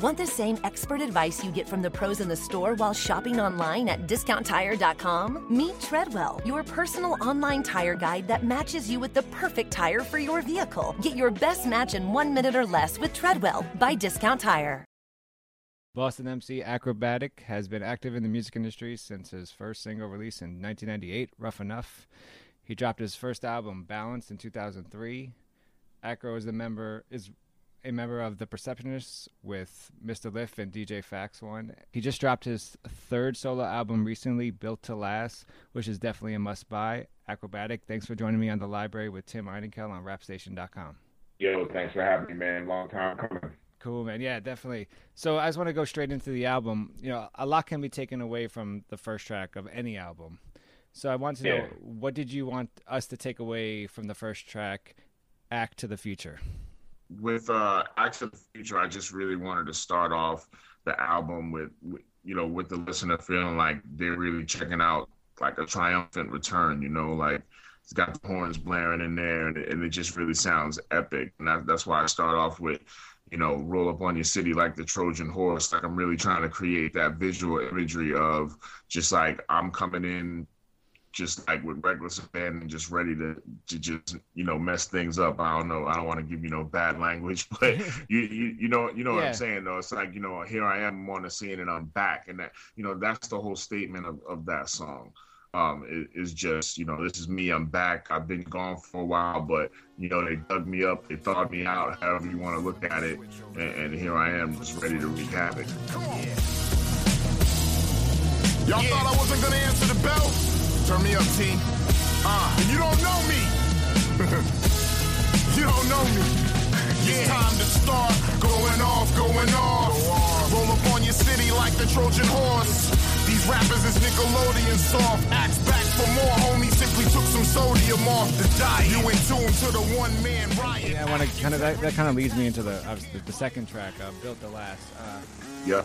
Want the same expert advice you get from the pros in the store while shopping online at discounttire.com? Meet Treadwell, your personal online tire guide that matches you with the perfect tire for your vehicle. Get your best match in one minute or less with Treadwell by Discount Tire. Boston MC Akrobatik has been active in the music industry since his first single release in 1998, Ruff Enuff. He dropped his first album, Balanced, in 2003. Akro is the member is a member of the Perceptionists with Mr. Lif and DJ Fakts One. He just dropped his third solo album recently, Built to Last, which is definitely a must buy. Akrobatik, thanks for joining me on the library with Tim Einenkel on rapstation.com. Yo, thanks for having me, man. Long time coming. Cool, man. Yeah, definitely. So I just want to go straight into the album. You know, a lot can be taken away from the first track of any album. So I want to know, what did you want us to take away from the first track, Act to the Future? With uh, Act of the Future, I just really wanted to start off the album with, with you know, with the listener feeling like they're really checking out like a triumphant return, you know, like it's got the horns blaring in there and, and it just really sounds epic. And that, that's why I start off with you know, roll up on your city like the Trojan horse. Like I'm really trying to create that visual imagery of just like I'm coming in just like with reckless abandon, just ready to to just you know mess things up. I don't know. I don't want to give you no bad language, but you you you know you know yeah. what I'm saying though. It's like you know here I am on the scene and I'm back, and that you know that's the whole statement of of that song um, is just, you know, this is me. I'm back. I've been gone for a while, but, you know, they dug me up. They thawed me out, however you want to look at it. And, and here I am, just ready to wreak havoc. Come on. Y'all yeah. thought I wasn't going to answer the bell? Turn me up, team. Uh, and you don't know me. you don't know me. Yeah. It's time to start going off, going off. Go Roll up on your city like the Trojan horse. These rappers is Nickelodeon soft. Acts back for more, homie. Simply took some sodium off the diet. You in tune to the one man riot. Yeah, I want to kind of that, that kind of leads me into the obviously the second track, uh, Built the Last. Uh, yeah.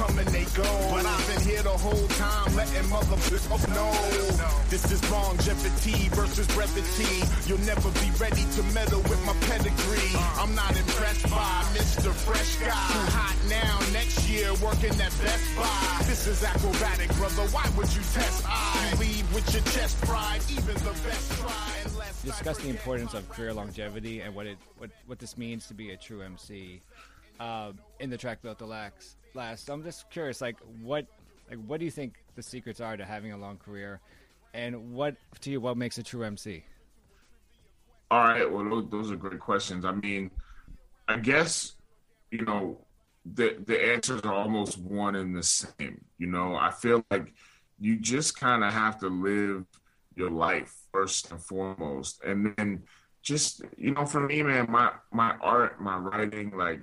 Come and they go. But I've been here the whole time, letting motherfuckers know. This is longevity versus brevity. You'll never be ready to meddle with my pedigree. I'm not impressed by Mr. Fresh Guy. Too hot now, next year working at Best Buy. This is Akrobatik, brother. Why would you test I? You leave with your chest pride, even the best try. Discuss the importance of career longevity and what it what what this means to be a true MC. Uh, in the track built to last last. I'm just curious, like what, like what do you think the secrets are to having a long career, and what to you what makes a true MC? All right, well those are great questions. I mean, I guess you know the the answers are almost one and the same. You know, I feel like you just kind of have to live your life first and foremost, and then just you know, for me, man, my my art, my writing, like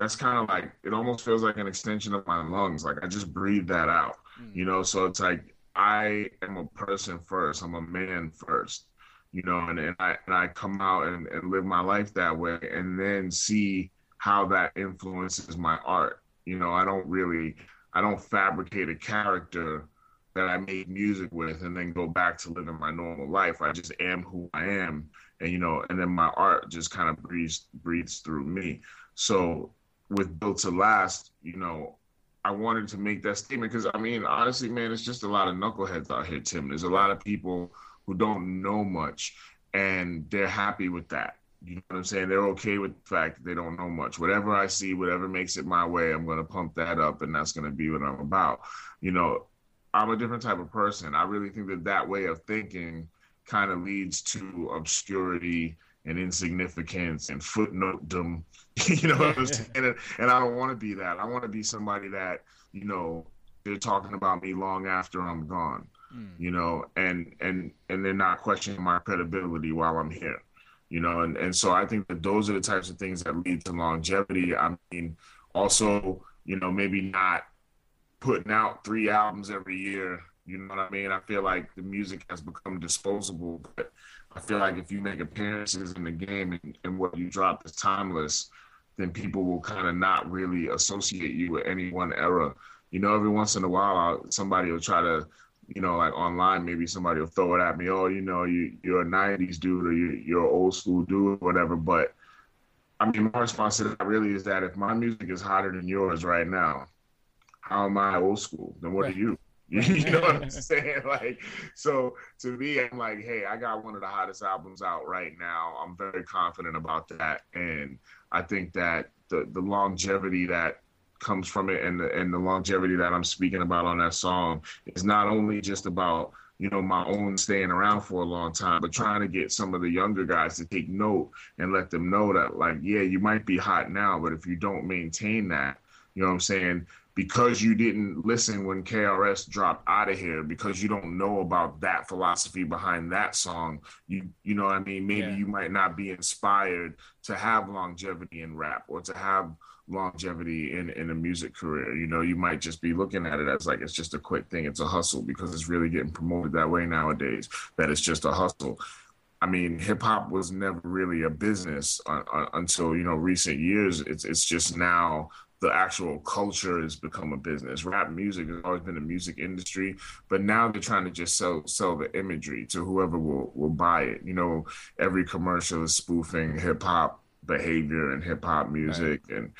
that's kind of like it almost feels like an extension of my lungs. Like I just breathe that out, mm. you know. So it's like I am a person first. I'm a man first, you know, and, and I and I come out and, and live my life that way, and then see how that influences my art. You know, I don't really, I don't fabricate a character that I make music with and then go back to living my normal life. I just am who I am, and you know, and then my art just kind of breathes breathes through me. So with Built to Last, you know, I wanted to make that statement because I mean, honestly, man, it's just a lot of knuckleheads out here, Tim. There's a lot of people who don't know much and they're happy with that. You know what I'm saying? They're okay with the fact that they don't know much. Whatever I see, whatever makes it my way, I'm going to pump that up and that's going to be what I'm about. You know, I'm a different type of person. I really think that that way of thinking kind of leads to obscurity and insignificance and footnote them. you know what I'm saying? And, and I don't want to be that. I want to be somebody that, you know, they're talking about me long after I'm gone. Mm. You know, and and and they're not questioning my credibility while I'm here. You know, and, and so I think that those are the types of things that lead to longevity. I mean, also, you know, maybe not putting out three albums every year. You know what I mean? I feel like the music has become disposable, but I feel like if you make appearances in the game and, and what you drop is timeless, then people will kind of not really associate you with any one era. You know, every once in a while, I'll, somebody will try to, you know, like online, maybe somebody will throw it at me. Oh, you know, you you're a '90s dude or you, you're an old school dude, or whatever. But I mean, my response to that really is that if my music is hotter than yours right now, how am I old school? Then what right. are you? You know what I'm saying? Like, so to me, I'm like, hey, I got one of the hottest albums out right now. I'm very confident about that, and I think that the the longevity that comes from it, and the and the longevity that I'm speaking about on that song is not only just about you know my own staying around for a long time, but trying to get some of the younger guys to take note and let them know that, like, yeah, you might be hot now, but if you don't maintain that, you know what I'm saying because you didn't listen when KRS dropped out of here because you don't know about that philosophy behind that song you you know what I mean maybe yeah. you might not be inspired to have longevity in rap or to have longevity in in a music career you know you might just be looking at it as like it's just a quick thing it's a hustle because it's really getting promoted that way nowadays that it's just a hustle I mean, hip hop was never really a business uh, uh, until you know recent years. It's it's just now the actual culture has become a business. Rap music has always been a music industry, but now they're trying to just sell sell the imagery to whoever will will buy it. You know, every commercial is spoofing hip hop behavior and hip hop music right. and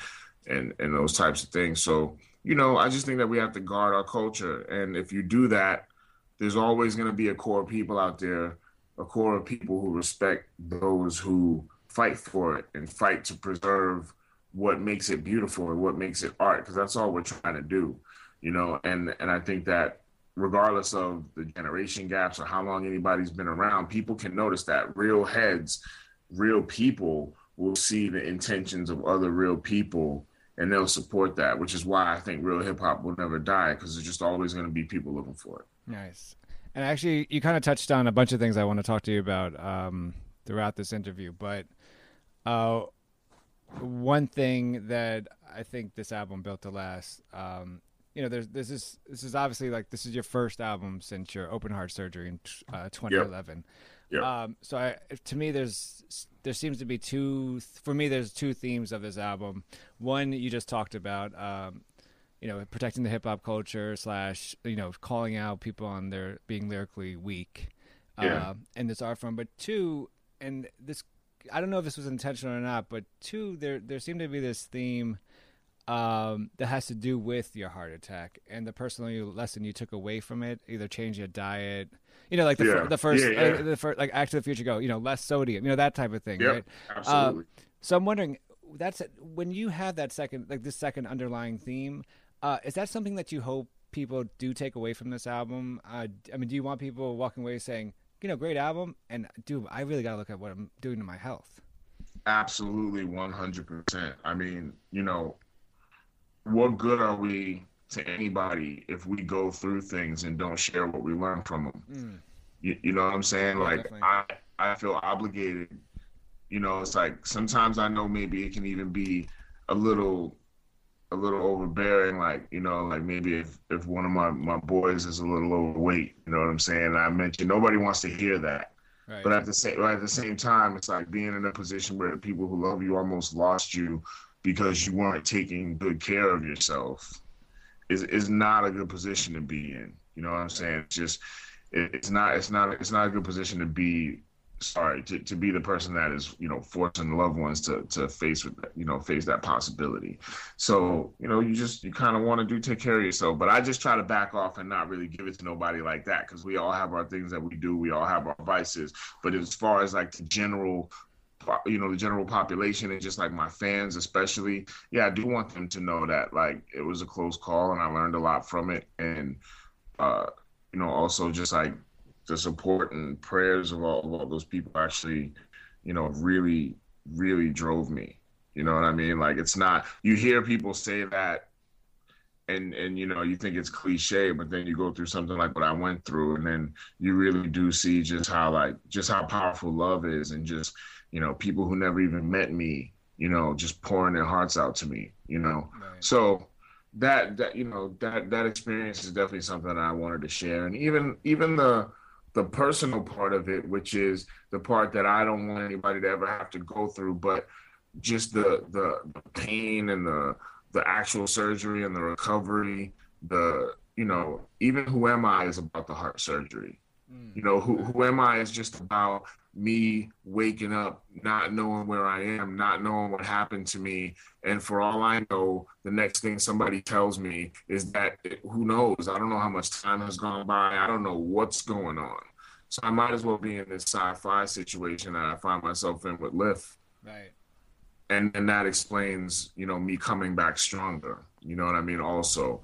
and and those types of things. So, you know, I just think that we have to guard our culture. And if you do that, there's always going to be a core of people out there, a core of people who respect those who fight for it and fight to preserve what makes it beautiful and what makes it art because that's all we're trying to do you know? And and i think that regardless of the generation gaps or how long anybody's been around people can notice that real heads real people will see the intentions of other real people and they'll support that which is why i think real hip-hop will never die because there's just always going to be people looking for it. Nice. And actually you kind of touched on a bunch of things i want to talk to you about um, throughout this interview but uh, one thing that I think this album built to last, um, you know, there's this is this is obviously like this is your first album since your open heart surgery in uh, 2011. Yep. Yep. Um, so I, to me, there's there seems to be two. For me, there's two themes of this album. One you just talked about, um, you know, protecting the hip hop culture slash you know calling out people on their being lyrically weak, yeah. uh, and this art form. But two, and this I don't know if this was intentional or not, but two, there there seemed to be this theme um, that has to do with your heart attack and the personal lesson you took away from it. Either change your diet, you know, like the, yeah. fir- the first, yeah, yeah. Uh, the first, like Act of the Future go, you know, less sodium, you know, that type of thing, yep, right? Absolutely. Uh, so I'm wondering, that's when you have that second, like this second underlying theme. Uh, is that something that you hope people do take away from this album? Uh, I mean, do you want people walking away saying, you know, great album. And dude, I really got to look at what I'm doing to my health. Absolutely, one hundred percent. I mean, you know, what good are we to anybody if we go through things and don't share what we learn from them? Mm. You, you, know what I'm saying? Yeah, like definitely. I, I feel obligated. You know, it's like sometimes I know maybe it can even be a little a little overbearing, like, you know, like maybe if, if one of my, my boys is a little overweight, you know what I'm saying? And I mentioned nobody wants to hear that. Right. But at the same at the same time, it's like being in a position where people who love you almost lost you because you weren't taking good care of yourself is is not a good position to be in. You know what I'm saying? It's just it's not it's not it's not a good position to be sorry to, to be the person that is you know forcing loved ones to to face with you know face that possibility. So you know you just you kind of want to do take care of yourself. But i just try to back off and not really give it to nobody like that because we all have our things that we do. We all have our vices. But as far as like the general you know the general population and just like my fans especially yeah i do want them to know that like it was a close call and i learned a lot from it. And uh you know also just like the support and prayers of all, of all those people actually, you know, really, really drove me. You know what I mean? Like it's not you hear people say that and and you know you think it's cliche but then you go through something like what i went through and then you really do see just how like just how powerful love is and just you know people who never even met me you know just pouring their hearts out to me you know right. so that that you know that that experience is definitely something that i wanted to share and even even the the personal part of it which is the part that i don't want anybody to ever have to go through but just the the, the pain and the the actual surgery and the recovery, the you know, even who am I is about the heart surgery. Mm. You know, who who am I is just about me waking up, not knowing where I am, not knowing what happened to me, and for all I know, the next thing somebody tells me is that who knows? I don't know how much time has gone by. I don't know what's going on. So I might as well be in this sci-fi situation that I find myself in with Lif. Right and and that explains you know me coming back stronger you know what i mean also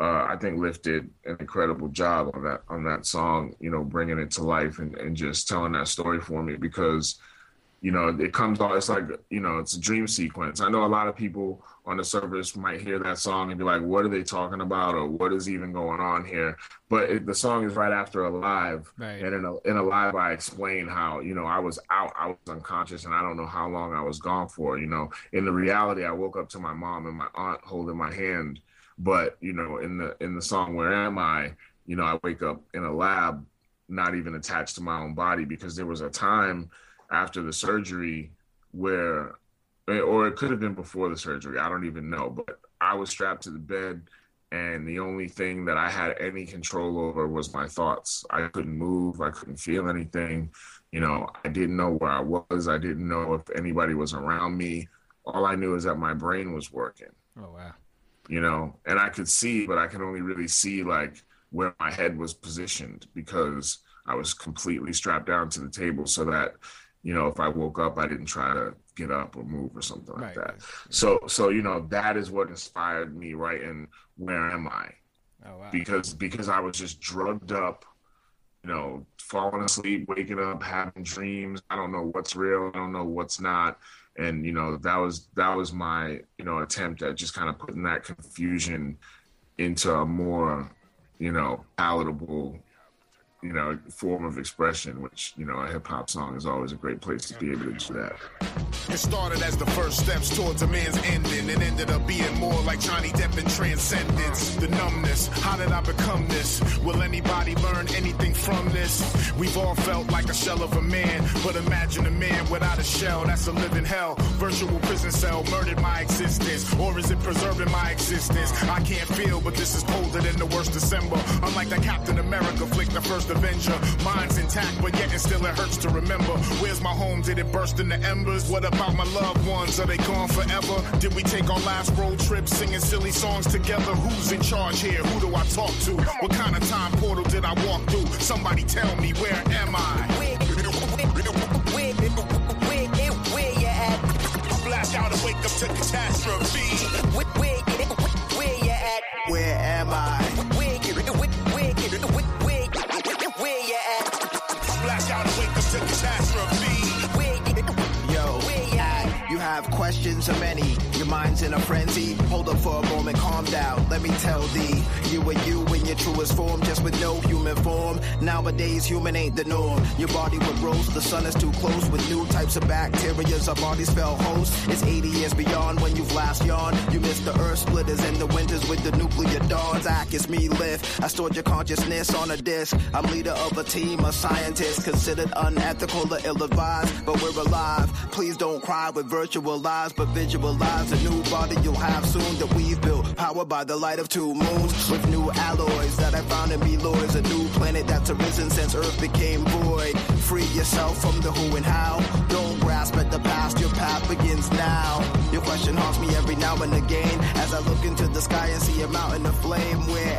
uh, i think Lif did an incredible job on that on that song you know bringing it to life and, and just telling that story for me because you know, it comes on, it's like, you know, it's a dream sequence. I know a lot of people on the surface might hear that song and be like, what are they talking about? Or what is even going on here? But it, the song is right after Alive. Right. And in, a, in Alive, I explain how, you know, I was out, I was unconscious, and I don't know how long I was gone for. You know, in the reality, I woke up to my mom and my aunt holding my hand. But, you know, in the in the song Where Am I? You know, I wake up in a lab, not even attached to my own body because there was a time – after the surgery where eh, or it could have been before the surgery i don't even know but i was strapped to the bed and the only thing that i had any control over was my thoughts. I couldn't move i couldn't feel anything. You know i didn't know where i was i didn't know if anybody was around me. All i knew is that my brain was working. Oh wow you know and i could see but i could only really see like where my head was positioned because i was completely strapped down to the table so that you know, if I woke up, I didn't try to get up or move or something like right. that. So, so you know, that is what inspired me writing "Where Am I?" Oh, wow. Because because I was just drugged up, you know, falling asleep, waking up, having dreams. I don't know what's real. I don't know what's not. And you know, that was that was my you know attempt at just kind of putting that confusion into a more you know palatable you know, form of expression, which, you know, a hip hop song is always a great place to be able to do that. It started as the first steps towards a man's ending and ended up being more like Johnny Depp in transcendence. The numbness, how did I become this? Will anybody learn anything from this? We've all felt like a shell of a man, but imagine a man without a shell, that's a living hell. Virtual prison cell murdered my existence, or is it preserving my existence? I can't feel, but this is colder than the worst December. Unlike the Captain America flick, the first Avenger. Mine's intact, but yet and still it hurts to remember. Where's my home? Did it burst into embers? What about my loved ones? Are they gone forever? Did we take our last road trip singing silly songs together? Who's in charge here? Who do I talk to? What kind of time portal did I walk through? Somebody tell me, where am I? Where, where, you at? Flash out and wake up to catastrophe. Where, where, where you at? Where am I? Questions of many. Your mind's in a frenzy. Hold up for a moment, calm down. Let me tell thee, you are you in your truest form, just with no human form. Nowadays, human ain't the norm. Your body would roast, the sun is too close with new types of bacteria. Our bodies fell host. It's 80 years beyond when you've last yawned. You missed the earth splitters and the winters with the nuclear dawns. Act is me live. I stored your consciousness on a disc. I'm leader of a team of scientists considered unethical or ill advised, but we're alive. Please don't cry with virtual visualize, but visualize a new body you'll have soon that we've built, powered by the light of two moons, with new alloys that I found in Belois, a new planet that's arisen since Earth became void. Free yourself from the who and how. Don't grasp at the past, your path begins now. Your question haunts me every now and again as I look into the sky and see a mountain of flame. Where